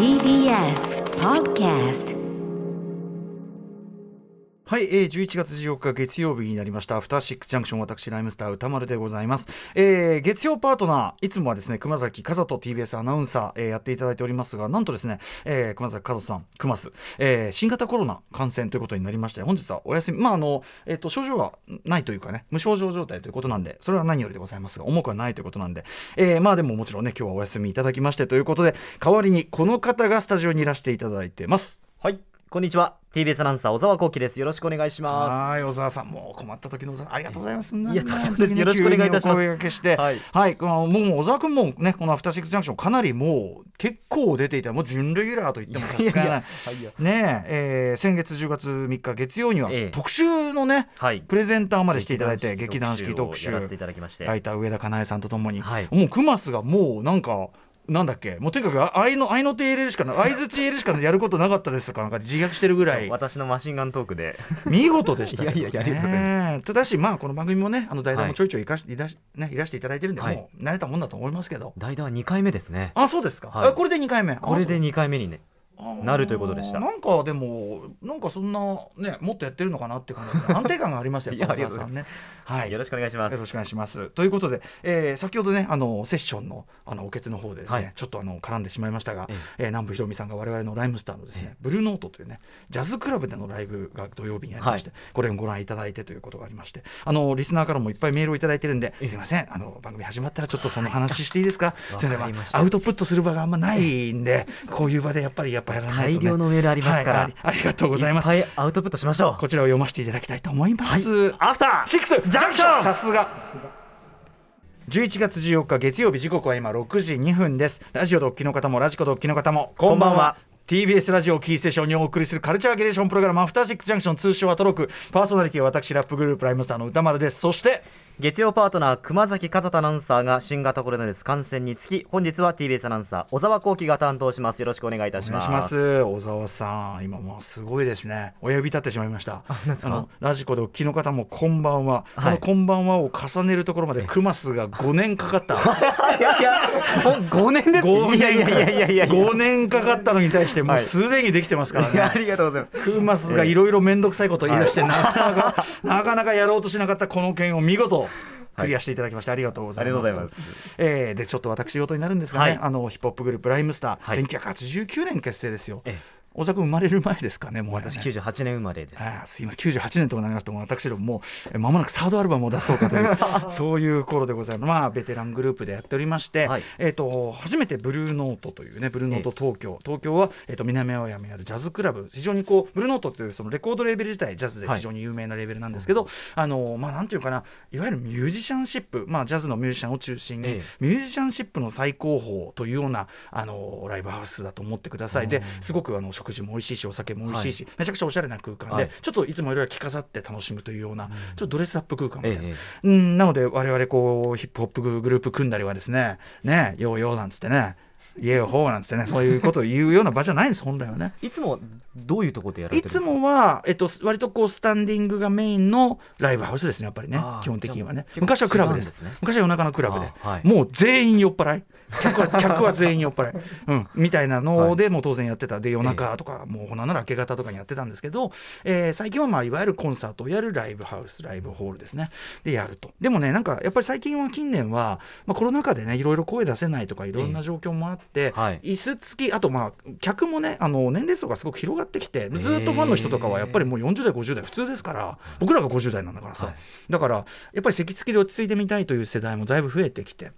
TBS Podcast はい、えー、11月14日月曜日になりました。アフターシックスジャンクション私ライムスター歌丸でございます、えー、月曜パートナーいつもはですね熊崎和人 TBS アナウンサー、えー、やっていただいておりますがなんとですね、えー、熊崎和人さん熊須、えー、新型コロナ感染ということになりまして本日はお休み。まああのえっ、と症状はないというかね無症状状態ということなんでそれは何よりでございますが重くはないということなんで、えー、まあでももちろんね今日はお休みいただきましてということで代わりにこの方がスタジオにいらしていただいてます。はい、こんにちは。TBS アナウンサー小沢光輝です。よろしくお願いします。はい、小沢さん、もう困った時のありがとうございます。いやよろしくお願いいたします。お声掛けして、ははいい、このもう小沢君もね、このアフターシックスジャンクション、かなりもう結構出ていた、もう準レギュラーと言っても差し支えなねええー先月10月3日月曜にはええ。特集のね、はい。プレゼンターまでしていただいて劇団四季特集をやらせていただきまして、ライター上田かなえさんとともに、はい。もうクマスがもうなんかなんだっけ？もうとにかくあ愛の愛の手入れるしかな相づち入れるしかやることなかったですとかなんか自虐してるぐらい。私のマシンガントークで、見事でしたね。いやいやありがとうございますただしまあこの番組もねあの代打はい。もちょいちょいいかし、いらしねいらしていただいてるんで、はい。もう慣れたもんだと思いますけど。代打は2回目ですね。あそうですか、はい。あこれで2回目。これであ2回目にね、なるということでした。なんかでもなんかそんなねもっとやってるのかなって感じで安定感がありますよいや小ありがとうござい沢さんね。はい。よろしくお願いします。よろしくお願いします。ということで、えー先ほどね、あのセッションのあのおけつの方でですね、はい。ちょっとあの絡んでしまいましたが、ええー南部ひろみさんが我々のライムスターのですね、えブルーノートというね、ジャズクラブでのライブが土曜日にありまして、これをご覧いただいてということがありまして、あのリスナーからもいっぱいメールをいただいてるんで、すいません、あの番組始まったらちょっとその話していいですか？まアウトプットする場があんまないんで、こういう場でやっぱりやっぱやらないと、ね、大量のメールありますから。はいありありがとうございます。はい、アウトプットしましょう。こちらを読ませていただきたいと思います。アフターシックスジャンクション。さすが。11月14日月曜日時刻は今6時2分です。ラジオドッキの方もラジコドッキの方もこんばんは。TBS ラジオをキーステーションにお送りするカルチャーゲレーションプログラムアフターシックスジャンクション通称アトロク。パーソナリティは私ラップグループライムスターの歌丸です。そして月曜パートナー熊崎和人アナウンサーが新型コロナウイルス感染につき本日は TBS アナウンサー小沢光輝が担当します。よろしくお願いいたします。小沢さん今もうすごいですね親指立ってしまいました。なんですか？のラジコドッキの方もこんばんは、はい。このこんばんはを重ねるところまでクマスが5年かかった。いやいやそ5年です？5いやいやいやいやいやいや。5年かかったのに対してもうはいすでにできてますからいやあね。りがとうございます。クーマスがいろいろ面倒くさいことを言い出して、なかなかなかなかやろうとしなかったこの件を見事クリアしていただきましてありがとうございます。ありがとうございえーでちょっと私事になるんですがね、はい。あのヒップホップグループライムスター、はい。1989年結成ですよ。ええ小沢君生まれる前ですかね、もう、ね、私98年生まれです。ああすいません。98年とかなりますと私どももうえまもなくサードアルバムを出そうかという そういう頃でございます。まあベテラングループでやっておりまして、はい。えー、と初めてブルーノートというねブルーノート東京、東京は、えー、と南青山にあるジャズクラブ。非常にこうブルーノートというそのレコードレーベル自体ジャズで非常に有名なレーベルなんですけど、あのまあなんていうかないわゆるミュージシャンシップ。まあジャズのミュージシャンを中心に、ええ。ミュージシャンシップの最高峰というようなあのライブハウスだと思ってください。ですごくあの食事も美味しいしお酒も美味しいし、めちゃくちゃおしゃれな空間で、はい。ちょっといつもいろいろ着飾って楽しむというような、ちょっとドレスアップ空間みたいな、ええうんなので我々こうヒップホップグループ組んだりはですねねようようなんつってねイエーホーなんつってねそういうことを言うような場じゃないんです本来はね。いつもどういうところでやられいつてるんですか？もは、えっと、割とこうスタンディングがメインのライブハウスですねやっぱりね基本的にはね。昔はクラブです。ですね。昔は夜中のクラブで、はい。もう全員酔っ払い客は 客は全員酔っ払い、うん、みたいなので、もう当然やってた。で夜中とか、もうなんなら明け方とかにやってたんですけど、えー最近はまあいわゆるコンサートをやるライブハウスライブホールですね。でやると。でもねなんかやっぱり最近は近年は、まあ、コロナ禍でねいろいろ声出せないとかいろんな状況もあって、はい。椅子付きあとまあ客もねあの年齢層がすごく広がってきてずっとファンの人とかはやっぱりもう40代50代普通ですから僕らが50代なんだからさ、はい。だからやっぱり席付きで落ち着いてみたいという世代もだいぶ増えてきて。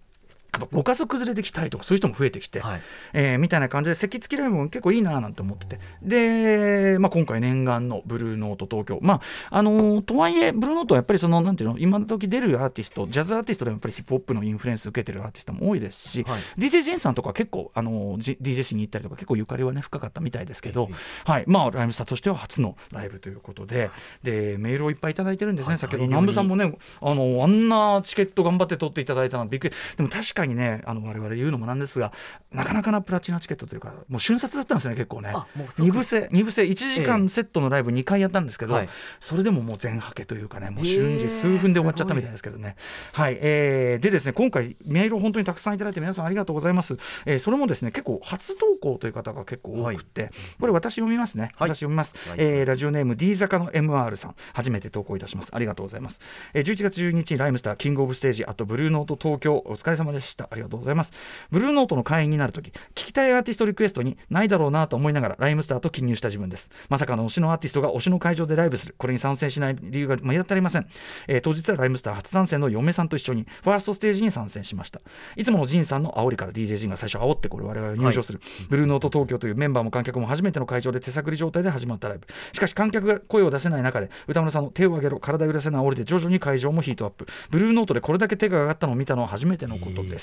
あとご家族連れで来たいとかそういう人も増えてきて、はい。えーみたいな感じで席付きライブも結構いいななんて思ってて。で、まあ、今回念願のブルーノート東京。まああのーとはいえブルーノートはやっぱりそのなんていうの今時出るアーティストジャズアーティストでもやっぱりヒップホップのインフルエンス受けてるアーティストも多いですし、はい。DJ ジンさんとか結構あのー、DJ しに行ったりとか結構ゆかりはね深かったみたいですけど、えはい。まあライムスターとしては初のライブということで。でメールをいっぱいいただいてるんですね、はい。先ほど南部さんもねあのあんなチケット頑張って取っていただいたのはびっくり。でも確かかにねあの我々言うのもなんですがなかなかなプラチナチケットというかもう瞬殺だったんですよね結構ね。二部制二部制1時間セットのライブ2回やったんですけど、えそれでももう全はけというかねもう瞬時数分で終わっちゃったみたいですけどね、えー、はい、えー、でですね今回メールを本当にたくさんいただいて皆さんありがとうございます、えー、それもですね結構初投稿という方が結構多くて、はい、これ私読みますね、はい、私読みます、はい、えー、ラジオネーム D 坂の MR さん。初めて投稿いたします。ありがとうございます、えー、11月12日ライムスターキングオブステージあとブルーノート東京お疲れ様でした。ありがとうございます。ブルーノートの会員になるとき聞きたいアーティストリクエストにないだろうなと思いながらライムスターと記入した自分です。まさかの推しのアーティストが推しの会場でライブするこれに参戦しない理由が目立たれません、えー、当日はライムスター初参戦の嫁さんと一緒にファーストステージに参戦しました。いつものジンさんの煽りから DJ ジンが最初煽ってこれ我々が入場する、はい、ブルーノート東京というメンバーも観客も初めての会場で手探り状態で始まったライブ。しかし観客が声を出せない中で歌村さんの手を挙げろ体揺らせない煽りで徐々に会場もヒートアップ。ブルーノートでこれだけ手が上がったのを見たのは初めてのことです、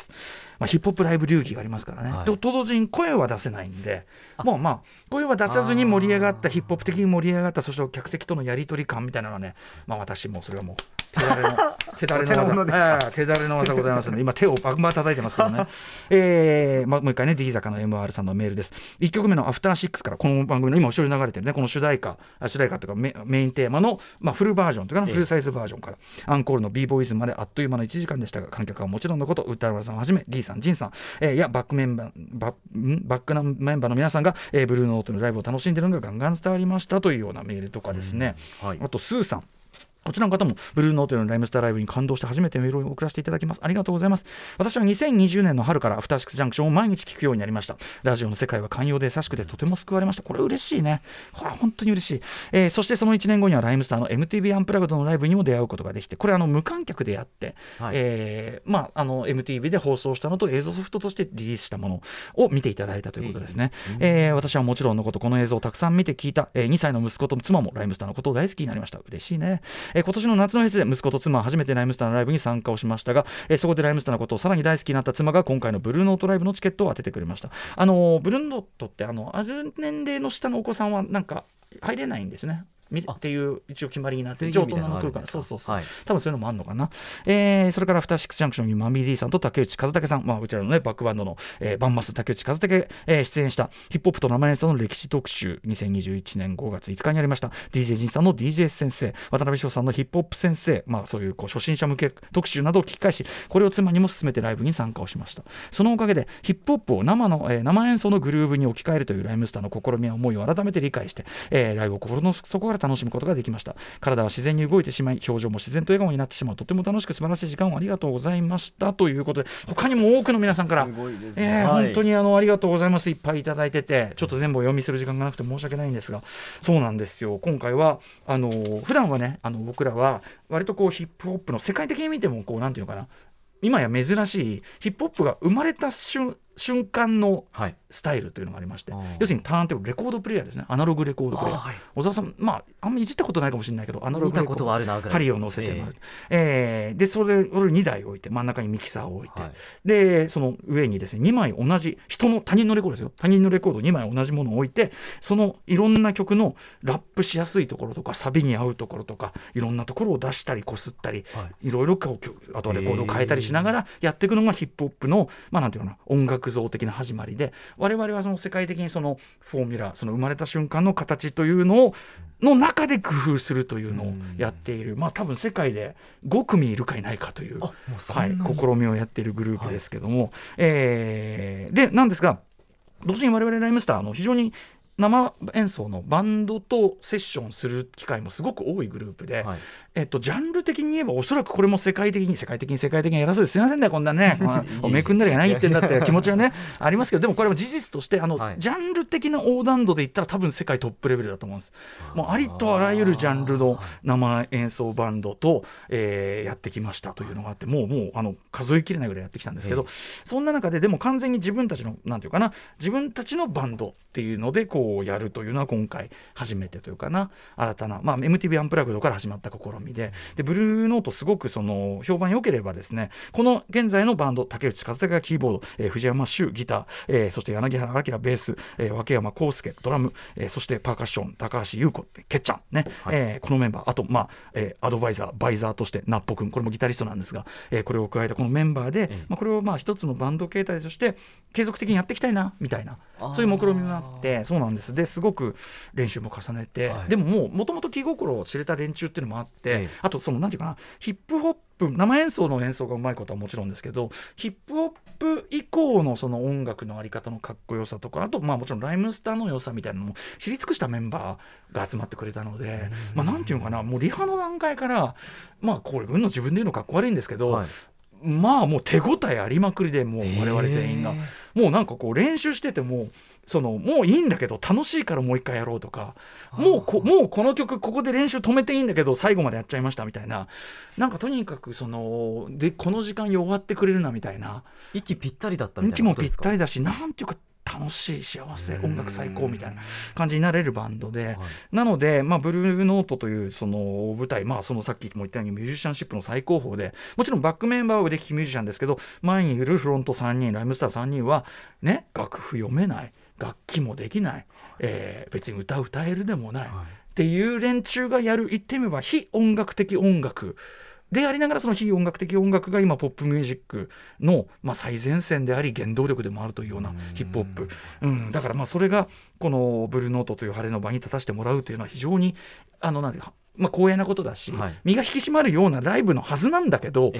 まあ、ヒップホップライブ流儀がありますからね、はい、と同時に声は出せないんでもうまあ声は出さずに盛り上がったヒップホップ的に盛り上がったそして客席とのやり取り感みたいなのはね、まあ、私もそれはもう手だれの 手だれの技。手だれの技ございますので今手をバンバン叩いてますからね、えーまあ、もう一回ね D 坂の MR さんのメールです。1曲目の「アフターシックスからこの番組の今後ろに流れてるねこの主題歌主題歌というかメメインテーマの、まあ、フルバージョンというかフルサイズバージョンから、アンコールの b ボーイズまであっという間の1時間でしたが観客はもちろんのこと歌丸さんをはじめ D さん、ジンさん、えー、いやバックメンバーババックナメンバーの皆さんが、えー、ブルーノートのライブを楽しんでいるのがガンガン伝わりましたというようなメールとかですね、はい、あとスーさんこちらの方もブルーノートのライムスターライブに感動して初めてメールを送らせていただきます。ありがとうございます。私は2020年の春からアフターシックスジャンクションを毎日聞くようになりました。ラジオの世界は寛容で優しくてとても救われました。これ嬉しいね。これ本当に嬉しい。えー、そしてその1年後にはライムスターの MTV アンプラグドのライブにも出会うことができて、これあの無観客でやって、はい、えー、まあ、あの MTV で放送したのと映像ソフトとしてリリースしたものを見ていただいたということですね。えー、えー、私はもちろんのこと、この映像をたくさん見て聞いた、えー、2歳の息子と妻もライムスターのことを大好きになりました。嬉しいね。えー、今年の夏のフェスで息子と妻は初めてライムスターのライブに参加をしましたが、えー、そこでライムスターのことをさらに大好きになった妻が今回のブルーノートライブのチケットを当ててくれました。あのブルーノートってあのある年齢の下のお子さんはなんか入れないんですね。っていう一応決まりになって上等なの来るからそうそうそう、はい、多分そういうのもあるのかな、えー、それからアフターシックスジャンクションにマミー D さんと竹内和武さん、まあ、うちらのねバックバンドの、えー、バンマス竹内和武、えー、出演したヒップホップと生演奏の歴史特集2021年5月5日にありました。DJ ジンさんの DJ 先生。渡辺翔さんのヒップホップ先生、まあ、そういうこう初心者向け特集などを聞き返しこれを妻にも進めてライブに参加をしました。そのおかげでヒップホップを生の、えー、生演奏のグルーヴに置き換えるというライムスターの試みや思いを改めて理解して、えー、ライブを心の底から楽しむことができました。体は自然に動いてしまい表情も自然と笑顔になってしまう。とても楽しく素晴らしい時間をありがとうございました。ということで他にも多くの皆さんから、ね。えーはい、本当にあのありがとうございます。いっぱいいただいててちょっと全部お読みする時間がなくて申し訳ないんですがそうなんですよ。今回はあの普段はねあの僕らは割とこうヒップホップの世界的に見てもこうなんていうのかな。今や珍しいヒップホップが生まれた瞬瞬間のスタイルというのがありまして、はい、要するにターンテーブルレコードプレーヤーですね。アナログレコードプレーヤー、はい、小沢さんまああんまりいじったことないかもしれないけどアナログレコード。針を乗せてもらう、えー、でそれを2台置いて真ん中にミキサーを置いて、はい、でその上にですね2枚同じ人の他人のレコードですよ。他人のレコード2枚同じものを置いてそのいろんな曲のラップしやすいところとかサビに合うところとかいろんなところを出したりこすったり、はい、いろいろあとレコードを変えたりしながらやっていくのがヒップホップのまあなんていうかな音楽像的な始まりりで我々はその世界的にそのフォーミュラその生まれた瞬間の形というのをの中で工夫するというのをやっている、まあ多分世界で5組いるかいないかという、はい、試みをやっているグループですけども、はい、えー、でなんですが同時に我々ライムスターの非常に生演奏のバンドとセッションする機会もすごく多いグループで、はい、えっと、ジャンル的に言えばおそらくこれも世界的に世界的に世界的に偉そうですすみませんね。こんなね、まあ、おめくんなりが何言ってんだって気持ちはね。ありますけどでもこれは事実としてあの、はい、ジャンル的な横断度で言ったら多分世界トップレベルだと思うんです。もうありとあらゆるジャンルの生演奏バンドと、えー、やってきましたというのがあってもうもうあの数えきれないぐらいやってきたんですけど、そんな中ででも完全に自分たちのなんていうかな自分たちのバンドっていうのでこをやるというのは今回初めてというかな。新たな、まあ、MTV アンプラグドから始まった試みで。でブルーノートすごくその評判良ければですねこの現在のバンド竹内和孝がキーボード、えー、藤山修ギター、えー、そして柳原明ベース、えー、脇山康介ドラム、えー、そしてパーカッション高橋優子けっちゃんね、はい、えー、このメンバー。あと、まあえー、アドバイザーバイザーとしてナッポ君。これもギタリストなんですが、えー、これを加えたこのメンバーで、まあ、これをまあ一つのバンド形態として継続的にやっていきたいなみたいな。そういう目論見みもあってそうなんですです。ごく練習も重ねて、はい、でももうもともと気心を知れた連中っていうのもあって、はい、あとそのなんていうかなヒップホップ生演奏の演奏がうまいことはもちろんですけどヒップホップ以降のその音楽のあり方のかっこよさとかあとまあもちろんライムスターの良さみたいなのも知り尽くしたメンバーが集まってくれたので、まあ、なんていうのかなもうリハの段階からまあこれ運の自分で言うのかっこ悪いんですけど、はい。まあもう手応えありまくりでもう我々全員が。もうなんかこう練習しててもそのもういいんだけど楽しいからもう一回やろうとかもうこもうこの曲ここで練習止めていいんだけど最後までやっちゃいましたみたいな。なんかとにかくそのでこの時間弱ってくれるなみたいな。息ぴったりだったみたいな息もぴったりだしなんていうか楽しい幸せ音楽最高みたいな感じになれるバンドで、はい、なので、まあ、ブルーノートというその舞台、まあ、そのさっきも言ったようにミュージシャンシップの最高峰でもちろんバックメンバーは腕利きミュージシャンですけど前にいるフロント3人ライムスター3人はね楽譜読めない楽器もできない、えー、別に歌歌えるでもない、はい、っていう連中がやる言ってみれば非音楽的音楽でありながらその非音楽的音楽が今ポップミュージックの、まあ、最前線であり原動力でもあるというようなヒップホップ、うん、だからまあそれがこのブルーノートという晴れの場に立たせてもらうというのは非常にあのなんていうかまあ、光栄なことだし、はい、身が引き締まるようなライブのはずなんだけど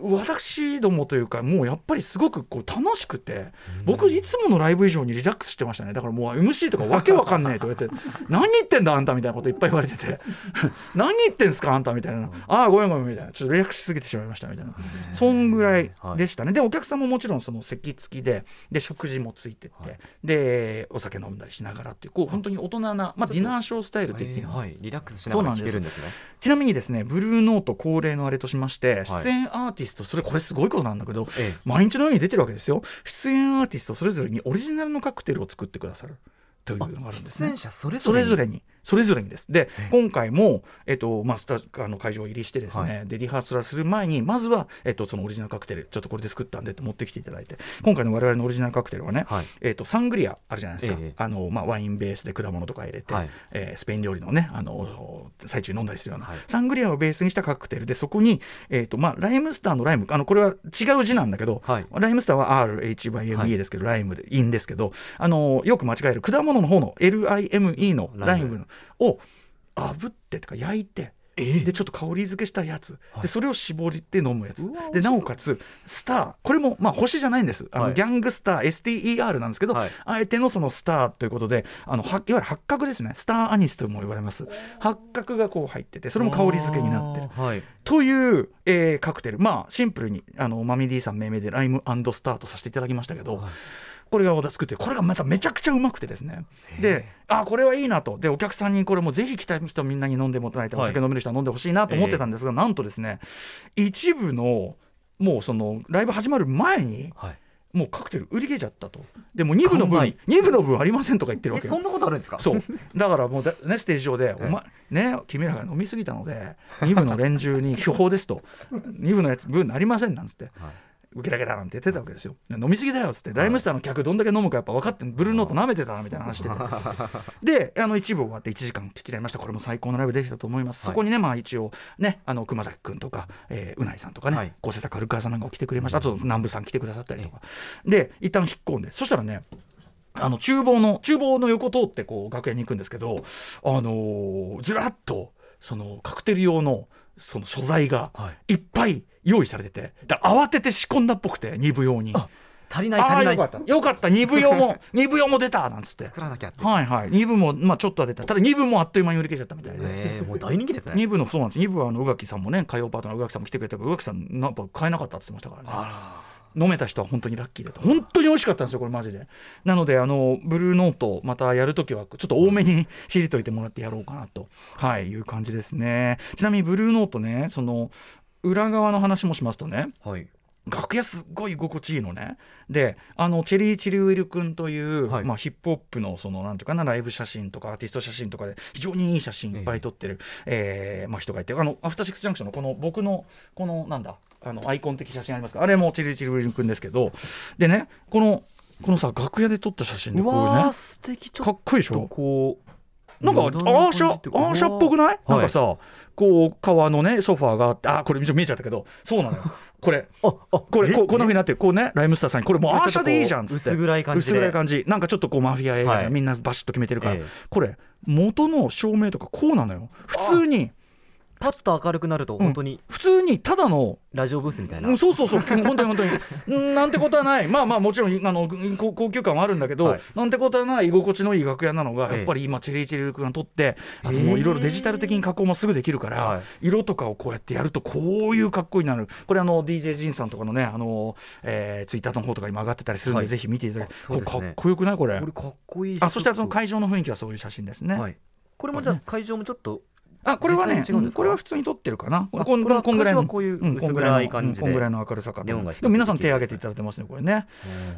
私どもというかもうやっぱりすごくこう楽しくて僕いつものライブ以上にリラックスしてましたね。だからもう MC とかわけわかんないと言われて 何言ってんだあんたみたいなこといっぱい言われてて。何言ってんすかあんたみたいなああごめんごめんみたいな。ちょっとリラックスしすぎてしまいましたみたいな。そんぐらいでしたね。でお客さんももちろんその席付きでで食事もついてて、はい、でお酒飲んだりしながらっていうこう本当に大人な、まあ、ディナーショースタイルって言って、はい、リラックスしながら聴けるんです。ねちなみにですねブルーノート恒例のあれとしまして出演アーティストそれこれすごいことなんだけど、ええ、毎日のように出てるわけですよ。出演アーティストそれぞれにオリジナルのカクテルを作ってくださるというのがあるんですね。それぞれにそれぞれにです。で、今回も、えっと、まあ、スタあの会場入りしてですね、はい、で、リハーサルする前に、まずは、えっと、そのオリジナルカクテル、ちょっとこれで作ったんでって持ってきていただいて、今回の我々のオリジナルカクテルはね、はい、えっと、サングリアあるじゃないですか。ええ、あの、まあ、ワインベースで果物とか入れて、はい、えー、スペイン料理のね、あの、最中飲んだりするような、はい、サングリアをベースにしたカクテルで、そこに、えっと、まあ、ライムスターのライム、あの、これは違う字なんだけど、ライムスターは RHYME ですけど、ライムで、いいんですけど、あの、よく間違える果物の方の LIME のライムを、炙ってとか焼いてでちょっと香り付けしたやつ、でそれを絞って飲むやつ。でなおかつスターこれもまあ星じゃないんです。あの、はい、ギャングスター STER なんですけど、はい、あえてのそのスターということであのはいわゆる八角ですね。スターアニスとも言われます。八角がこう入っててそれも香り付けになってる、はい、という、えー、カクテル。まあシンプルにあのマミディさん命名でライムスタートさせていただきましたけど、これが小田作ってこれがまためちゃくちゃうまくてですね。であこれはいいなと。でお客さんにこれもぜひ来た人みんなに飲んでもらいたいお酒飲める人は飲んでほしいなと思ってたんですが、はい、なんとですね一部のもうそのライブ始まる前に、はい。もうカクテル売り切れちゃったと。でも2部の分、2部の分ありませんとか言ってるわけそんなことあるんですか？そう。だからもうね、ステージ上で、お前、ね、君らが飲みすぎたので、2部の連中に 巨峰ですと、2部のやつ分ありませんなんつって。はいゲラゲラなんて言ってたわけですよ。飲みすぎだよっつってライムスターの客どんだけ飲むかやっぱ分かってブルーノート舐めてたなみたいな話してて。であの一部終わって1時間きっちりやりました。これも最高のライブできたと思います、はい、そこにねまあ一応ねあの熊崎君とか、えー、うないさんとかね、はい、構成作古川さんなんかも来てくれました。あと南部さん来てくださったりとか。で一旦引っ込んでそしたらねあの厨房の厨房の横通ってこう楽屋に行くんですけどあのー、ずらっとそのカクテル用のその所在がいっぱい用意されてて。だ慌てて仕込んだっぽくて2部用に。足りない足りない。よかった。よかった。2部用も 2部用も出たなんつって。作らなきゃはいはい。2部もまあちょっとは出た。ただ2部もあっという間に売り切れちゃったみたいで、えー、もう大人気ですね。2部のそうなんです。2部はあの宇垣さんもね火曜パートナー宇垣さんも来てくれたけど宇垣さんなんか買えなかったって言ってましたからね。飲めた人は本当にラッキーだと本当に美味しかったんですよこれマジで。なのであのブルーノートまたやるときはちょっと多めに知りといてもらってやろうかなと。はいいう感じですね。ちなみにブルーノートねその裏側の話もしますとね、はい、楽屋すっごい居心地いいのね。であのチェリー・チリウィル君という、はい。まあ、ヒップホップのそのなんていうかなライブ写真とかアーティスト写真とかで非常にいい写真いっぱい撮ってる、えーまあ、人がいてあのアフターシックスジャンクションのこの僕のこのなんだあのアイコン的写真ありますか？あれもチェリー・チリウィル君ですけど。でねこのこのさ楽屋で撮った写真でうこういうねかっこいいでしとょ？こうなんかアーシャアーシャっぽくない、はい。なんかさこう革のねソファーがあってあこれ見えちゃったけどそうなのよ。これああこれこうこんなふうにになってるこうねライムスターさんにこれもうアーシャでいいじゃんっつって。薄暗い感じで。薄暗い感じ。なんかちょっとこうマフィア映画じゃん、はい。みんなバシッと決めてるから、ええ。これ元の照明とかこうなのよ。普通にパッと明るくなると本当に。普通にただのラジオブースみたいな、うんそうそうそう。本当に本当に。う んなんてことはない。まあまあもちろんあの高高級感はあるんだけど、はい。なんてことはない居心地のいい楽屋なのが、ええ。やっぱり今チェリーチェリー君が撮ってあとええ。もういろいろデジタル的に加工もすぐできるから、はい。色とかをこうやってやるとこういうかっこいいなる。これあの DJ ジンさんとかのねあの、えー、ツイッターの方とか今上がってたりするんで、はい。ぜひ見ていただきあそうですね。かっこよくないこれ。これかっこいいしあそしてその会場の雰囲気はそういう写真ですね、とはい。これもじゃあ会場もちょっとあこれはねこれは普通に撮ってるかな。こんこんぐらいのこういう薄ぐらいの暗い感じこんぐらいの明るさかでも皆さん手挙げていただいてますねこれね。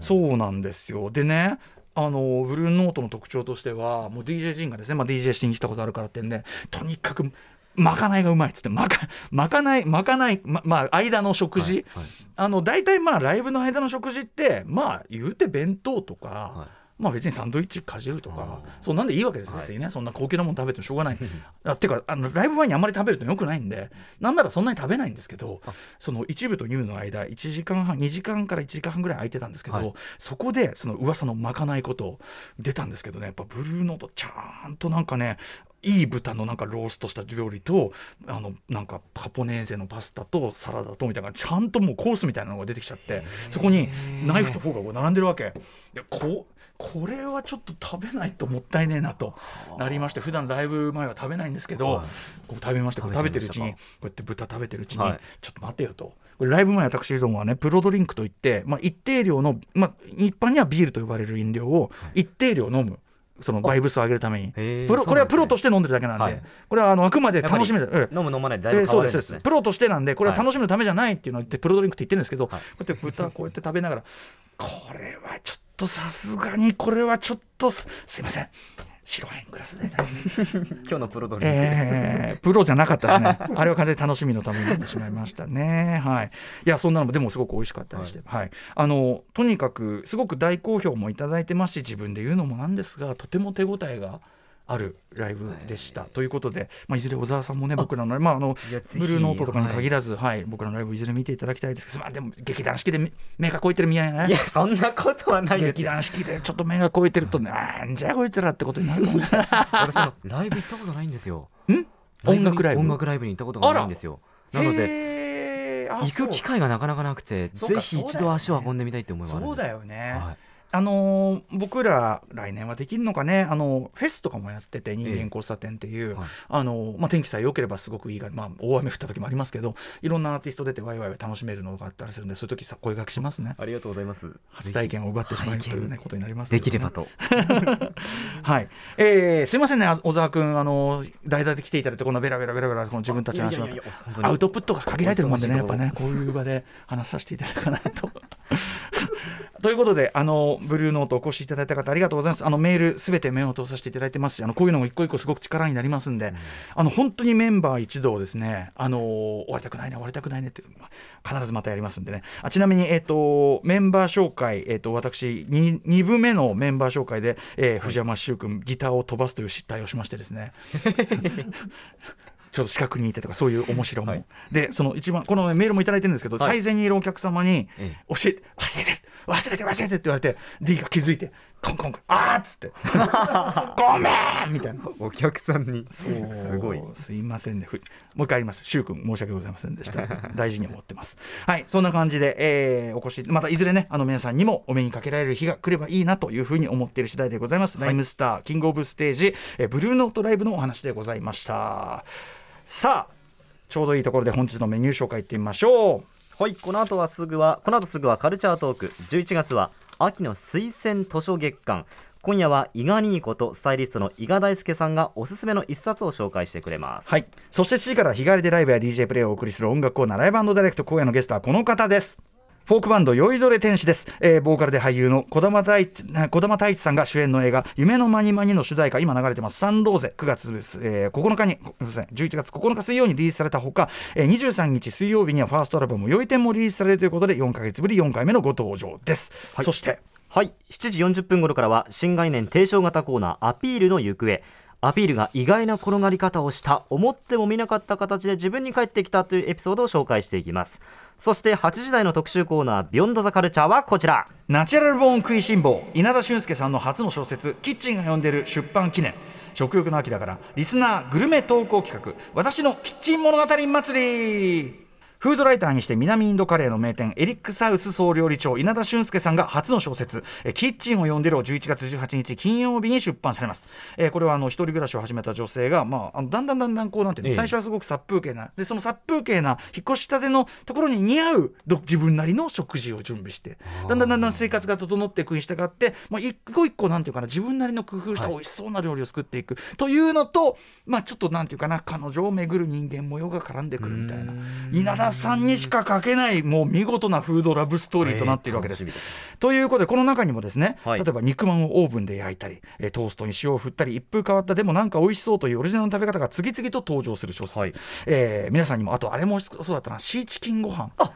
そうなんですよ。でねあのブルーノートの特徴としてはもう DJ ジンがですね、まあ、DJ してに来たことあるからってんでとにかくまかないがうまいっつってまかまかないまかないままあ間の食事、はいはい。あの大体まあライブの間の食事ってまあ言うて弁当とか、はいまあ別にサンドイッチかじるとかそうなんでいいわけです別にね、そんな高級なもの食べてもしょうがない。あっていうかあのライブ前にあんまり食べるとよくないんでなんならそんなに食べないんですけどあその一部と二部の間1時間半2時間から1時間半ぐらい空いてたんですけど、はい。そこでその噂のまかないこと出たんですけどね。やっぱブルーノートちゃんとなんかねいい豚のなんかローストした料理とあのなんかカポネーゼのパスタとサラダとみたいなちゃんともうコースみたいなのが出てきちゃってそこにナイフとフォークがこう並んでるわけ。でここれはちょっと食べないともったいねえなとなりまして普段ライブ前は食べないんですけど、はい。こう食べましてこう食べてるうちに食こうやって豚食べてるうちに、はい。ちょっと待てよと。ライブ前私どもはねプロドリンクといって、まあ、一定量の、まあ、一般にはビールと呼ばれる飲料を一定量飲むそのバイブスを上げるために。プロこれはプロとして飲んでるだけなんで、はい。これはあのあくまで楽しめる。ええ飲む飲まないでだいぶえーそうで変わるんですね。すそうです。プロとしてなんでこれははい。楽しむためじゃないっていうのを言ってプロドリンクって言ってるんですけど、はい。こうやって豚こうやって食べながらこれはちょっとさすがにこれはちょっとすすいません白ワイングラスで 今日のプロドリンク、えープロじゃなかったですね。あれは完全に楽しみのためになってしまいましたね。はい。いや、そんなのもでもすごく美味しかったりして、はい、あのとにかくすごく大好評もいただいてますし、自分で言うのもなんですが、とても手応えが。あるライブでした、ということで、まあ、いずれ小沢さんもね僕らの,、まあ、あのブルーノートとかに限らず、はい。僕らのライブいずれ見ていただきたいですけど、まあ、でも劇団四季で目目が超えてるみたいなね。いやそんなことはないですよ。劇団四季でちょっと目が超えてるとね なんじゃこいつらってことになるかもね。私ライブ行ったことないんですよ。ん？音楽ライブ？音楽ライブに行ったことがないんですよ。なので行く機会がなかなかなくてぜひ一度足を運んでみたいって思いはあるんです。そうだよね、はいあのー僕ら来年はできるのかね。あのフェスとかもやってて人間交差点っていう、はい。あのーまあ、天気さえ良ければすごくいいが、まあ、大雨降った時もありますけどいろんなアーティスト出てワイワイ楽しめるのがあったりするんでそういう時さ声掛けしますね。ありがとうございます。初体験を奪ってしまうという、ね、拝ことになりますね。できればと。はい、えーすいませんねあ小沢君。あの代打で来ていただいてこんなベラベラベラベラこの自分たちの話をいやいやいや本当に。アウトプットが限られてるもんでね、やっぱね、こういう場で話させていただかないと。ということで、あのブルーノートお越しいただいた方、ありがとうございます。あのメール、すべて目を通させていただいてますし、あのこういうのも一個一個すごく力になりますんで、あの本当にメンバー一同ですね、あの終わりたくないね、終わりたくないねって、必ずまたやりますんでね。あちなみに、えっ、と、メンバー紹介、えっ、と、私2、2部目のメンバー紹介で、えー藤山修君、ギターを飛ばすという失態をしましてですね。ちょっと近くにいてとかそういう面白も、はい。でその一番このメールもいただいてるんですけど、はい。最前にいるお客様にえ教えて忘れて忘れて忘れてって言われて D が気づいてコンコンコンあーっつって。ごめんみたいな。お客さんに。そう。すごい。すいませんね。ふもう一回あります。しゅうくん申し訳ございませんでした。大事に思ってます。はい。そんな感じで、えーお越しまたいずれねあの皆さんにもお目にかけられる日が来ればいいなというふうに思っている次第でございます、ライムスターキングオブステージ、えーブルーノートライブのお話でございましたさあちょうどいいところで本日のメニュー紹介いってみましょう。はいこの後はすぐはこの後すぐはカルチャートーク。11月は秋の推薦図書月間。今夜は伊賀ニーコとスタイリストの伊賀大輔さんがおすすめの一冊を紹介してくれます。はい。そして7時から日帰りでライブや DJ プレイをお送りする音楽コーナーライブダイレクト今夜のゲストはこの方ですフォークバンド酔いどれ天使です、えー、ボーカルで俳優の児玉太一児玉太一さんが主演の映画「夢のまにまに」の主題歌今流れてます「サンローゼ」9月えー、9日にすみません11月9日水曜にリリースされたほか、えー、23日水曜日にはファーストアルバム「酔い天」もリリースされるということで4か月ぶり4回目のご登場です、はい、そしてはい。7時40分頃からは新概念提唱型コーナー「アピールの行方」アピールが意外な転がり方をした思っても見なかった形で自分に返ってきたというエピソードを紹介していきます。そして8時台の特集コーナー「ビヨンドザカルチャーはこちら。ナチュラルボーン食いしん坊稲田俊介さんの初の小説「キッチンが呼んでる出版記念。食欲の秋だからリスナーグルメ投稿企画。私のキッチン物語祭り。フードライターにして南インドカレーの名店エリックサウス総料理長稲田俊介さんが初の小説「キッチンを呼んでる」を11月18日金曜日に出版されます、えー、これはあの一人暮らしを始めた女性が、まあ、あのだんだんだんだんこうなんていうの、ええ、最初はすごく殺風景なでその殺風景な引っ越したてのところに似合う自分なりの食事を準備してだんだんだんだん生活が整っていくに従って、まあ、一個一個なんていうかな自分なりの工夫した美味しそうな料理を作っていく、はい、というのと、まあ、ちょっとなんていうかな彼女を巡る人間模様が絡んでくるみたいな。稲田さんにしか書けないもう見事なフードラブストーリーとなっているわけです。えー、ということでこの中にもですね、はい、例えば肉まんをオーブンで焼いたり、えトーストに塩を振ったり一風変わったでもなんか美味しそうというオリジナルの食べ方が次々と登場する小説、はい、えー、皆さんにもあとあれもそうだったな。シーチキンご飯。あ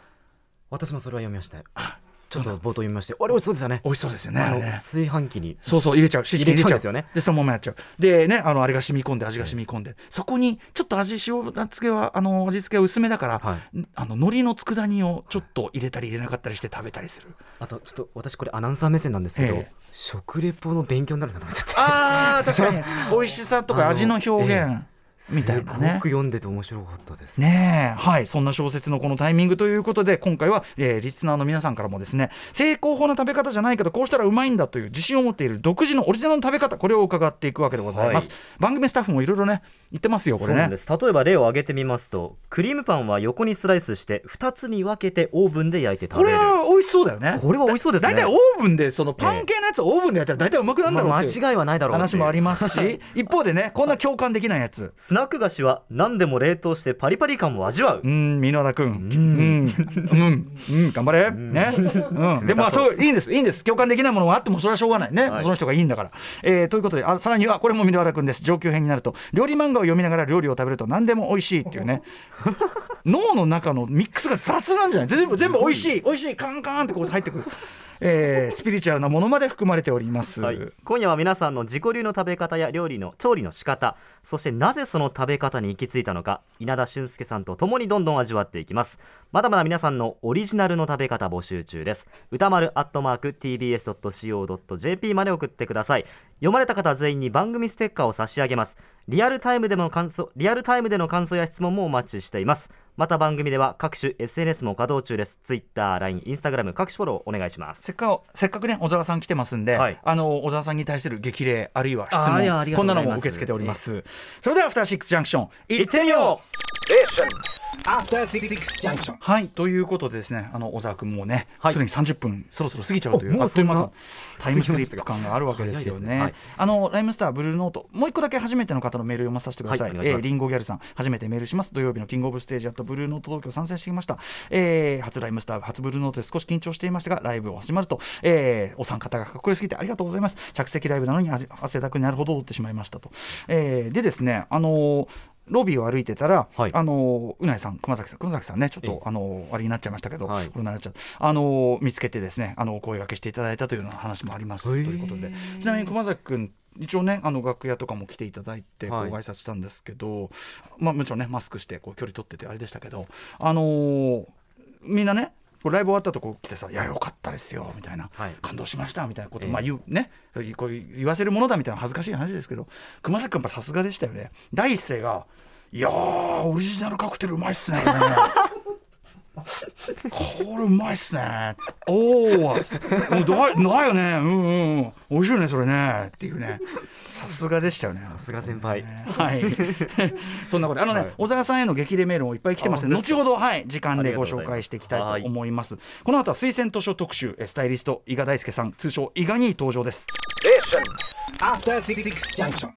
私もそれは読みましたちょっと冒頭読みまして、あれ美味しそうですよね。美味しそうですよね。炊飯器に。そうそう入れちゃう。入れちゃうんですよね。でそのままやっちゃう。でねあのあれが染み込んで味が染み込んで、そこにちょっと味塩付けはあの味付けは薄めだから、はい、あの海苔の佃煮をちょっと入れたり入れなかったりして食べたりする。あとちょっと私これアナウンサー目線なんですけど、え食レポの勉強になるなと思っちゃって。ああ確かに 美味しさとか味の表現。みたいなね。すごく読んでて面白かったですね。はい、そんな小説のこのタイミングということで、今回は、えー、リスナーの皆さんからもですね、成功法な食べ方じゃないけど、こうしたらうまいんだという自信を持っている独自のオリジナルの食べ方、これを伺っていくわけでございます。はい、番組スタッフもいろいろね、言ってますよ、これね。例えば例を挙げてみますと、クリームパンは横にスライスして、2つに分けてオーブンで焼いて食べる。これは美味しそうだよね。これは美味しそうですね。大体オーブンで、そのパン系のやつをオーブンでやったら大体うまくなるんだろう、まあ、間違いはないだろう話もありますし、一方でね、こんな共感できないやつ。スナック菓子は何でも冷凍してパリパリ感を味わう。うん箕輪田君。うん。うん。うん。頑張れ。ね。うん。でもまあそういいんです。いいんです。共感できないものがあってもそれはしょうがない。ね、その人がいいんだから。えということであさらにはこれも箕輪田君です。上級編になると料理漫画を読みながら料理を食べると何でも美味しいっていうね。脳の中のミックスが雑なんじゃない？全部全部美味しい。美味しい。カンカンってこう入ってくるえー、スピリチュアルなものまで含まれております、はい、今夜は皆さんの自己流の食べ方や料理の調理の仕方そしてなぜその食べ方に行き着いたのか稲田俊介さんと共にどんどん味わっていきます。まだまだ皆さんのオリジナルの食べ方募集中です。歌丸アットマーク tbs.co.jp まで送ってください。読まれた方全員に番組ステッカーを差し上げます。リアルタイムでの感想リアルタイムでの感想や質問もお待ちしています。また番組では各種 SNS も稼働中です。Twitter、LINE、Instagram 各種フォローお願いします。せっかくせっかくね小沢さん来てますんで、はい、あの小沢さんに対する激励あるいは質問こんなのも受け付けております、えー、それではアフターシックスジャンクション行ってみようはいということでですねあの小沢君もねすで、に30分そろそろ過ぎちゃうというあっという間のタイムスリップ感があるわけですよね。ねはい、あのライムスターブルーノートもう一個だけ初めての方のメール読まさせてください。はい、えー、リンゴギャルさん初めてメールします土曜日のキングオブステージアットブルーノート東京参戦してきました。えー、初ライムスター初ブルーノートで少し緊張していましたがライブを始まると、えー、お三方がかっこよすぎてありがとうございます。着席ライブなのに汗だくになるほど踊ってしまいましたと。えー、でですねあのーロビーを歩いてたら、はい、あのうないさん、熊崎さん、熊崎さんね、ちょっとあのあれになっちゃいましたけど、はい、コロナになっちゃあの見つけてですね、あの声掛けしていただいたというような話もありますということで、ちなみに熊崎君一応ねあの楽屋とかも来ていただいてご挨拶したんですけど、はい、まあもちろんねマスクしてこう距離取っててあれでしたけどあのー、みんなねライブ終わったとこ来てさ「いやよかったですよ」みたいな、はい、感動しました」みたいなこと、まあ言うね。これ言わせるものだみたいな恥ずかしい話ですけど。熊崎君やっぱさすがでしたよね。第一声が「いやオリジナルカクテルうまいっすねこれうまいっすね。おおだだよね。うんうん。美味しいねそれね。っていうね。さすがでしたよね。さすが先輩。はい。そんなこと。あのね、はい、小沢さんへの激励メールもいっぱい来てますので後ほどはい時間でご紹介していきたいと思います。この後は推薦図書特集スタイリスト伊賀大輔さん通称伊賀に登場です。え After 66 junction.